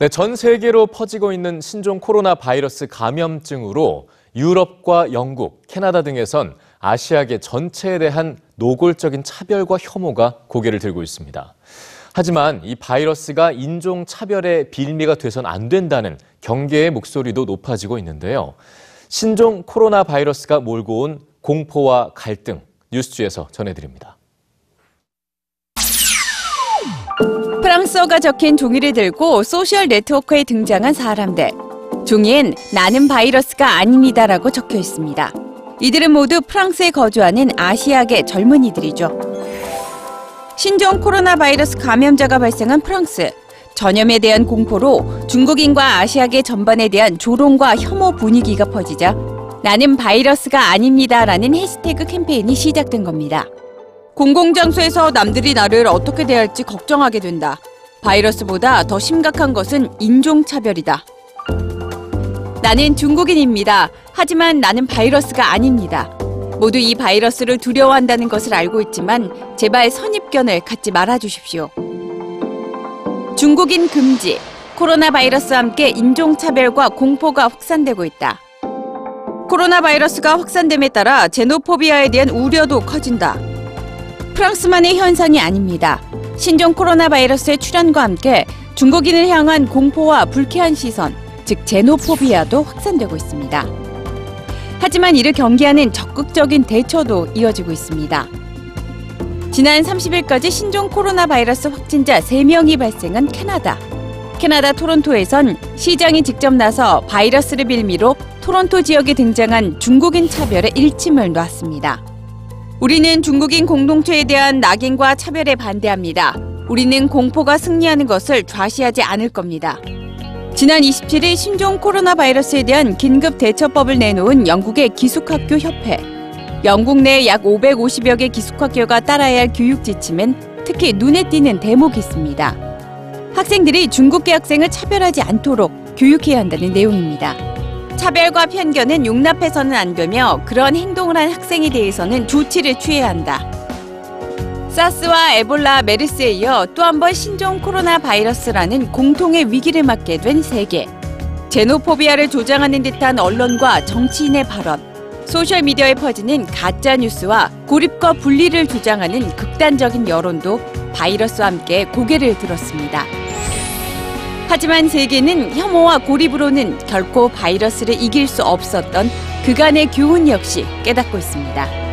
네, 전 세계로 퍼지고 있는 신종 코로나 바이러스 감염증으로 유럽과 영국, 캐나다 등에선 아시아계 전체에 대한 노골적인 차별과 혐오가 고개를 들고 있습니다. 하지만 이 바이러스가 인종 차별의 빌미가 돼선 안 된다는 경계의 목소리도 높아지고 있는데요. 신종 코로나 바이러스가 몰고 온 공포와 갈등 뉴스주에서 전해드립니다. 프랑스어가 적힌 종이를 들고 소셜 네트워크에 등장한 사람들. 종이엔 나는 바이러스가 아닙니다라고 적혀 있습니다. 이들은 모두 프랑스에 거주하는 아시아계 젊은이들이죠. 신종 코로나 바이러스 감염자가 발생한 프랑스. 전염에 대한 공포로 중국인과 아시아계 전반에 대한 조롱과 혐오 분위기가 퍼지자 나는 바이러스가 아닙니다라는 해시태그 캠페인이 시작된 겁니다. 공공장소에서 남들이 나를 어떻게 대할지 걱정하게 된다. 바이러스보다 더 심각한 것은 인종차별이다. 나는 중국인입니다. 하지만 나는 바이러스가 아닙니다. 모두 이 바이러스를 두려워한다는 것을 알고 있지만 제발 선입견을 갖지 말아 주십시오. 중국인 금지. 코로나 바이러스와 함께 인종차별과 공포가 확산되고 있다. 코로나 바이러스가 확산됨에 따라 제노포비아에 대한 우려도 커진다. 프랑스만의 현상이 아닙니다. 신종 코로나 바이러스의 출현과 함께 중국인을 향한 공포와 불쾌한 시선, 즉 제노포비아도 확산되고 있습니다. 하지만 이를 경계하는 적극적인 대처도 이어지고 있습니다. 지난 30일까지 신종 코로나 바이러스 확진자 3명이 발생한 캐나다. 캐나다 토론토에선 시장이 직접 나서 바이러스를 빌미로 토론토 지역에 등장한 중국인 차별에 일침을 놨습니다. 우리는 중국인 공동체에 대한 낙인과 차별에 반대합니다. 우리는 공포가 승리하는 것을 좌시하지 않을 겁니다. 지난 27일 신종 코로나 바이러스에 대한 긴급 대처법을 내놓은 영국의 기숙학교 협회. 영국 내 약 550여 개 기숙학교가 따라야 할 교육 지침엔 특히 눈에 띄는 대목이 있습니다. 학생들이 중국계 학생을 차별하지 않도록 교육해야 한다는 내용입니다. 차별과 편견은 용납해서는 안 되며 그런 행동을 한 학생에 대해서는 조치를 취해야 한다. 사스와 에볼라, 메르스에 이어 또 한 번 신종 코로나 바이러스라는 공통의 위기를 맞게 된 세계. 제노포비아를 조장하는 듯한 언론과 정치인의 발언, 소셜미디어에 퍼지는 가짜 뉴스와 고립과 분리를 주장하는 극단적인 여론도 바이러스와 함께 고개를 들었습니다. 하지만 세계는 혐오와 고립으로는 결코 바이러스를 이길 수 없었던 그간의 교훈 역시 깨닫고 있습니다.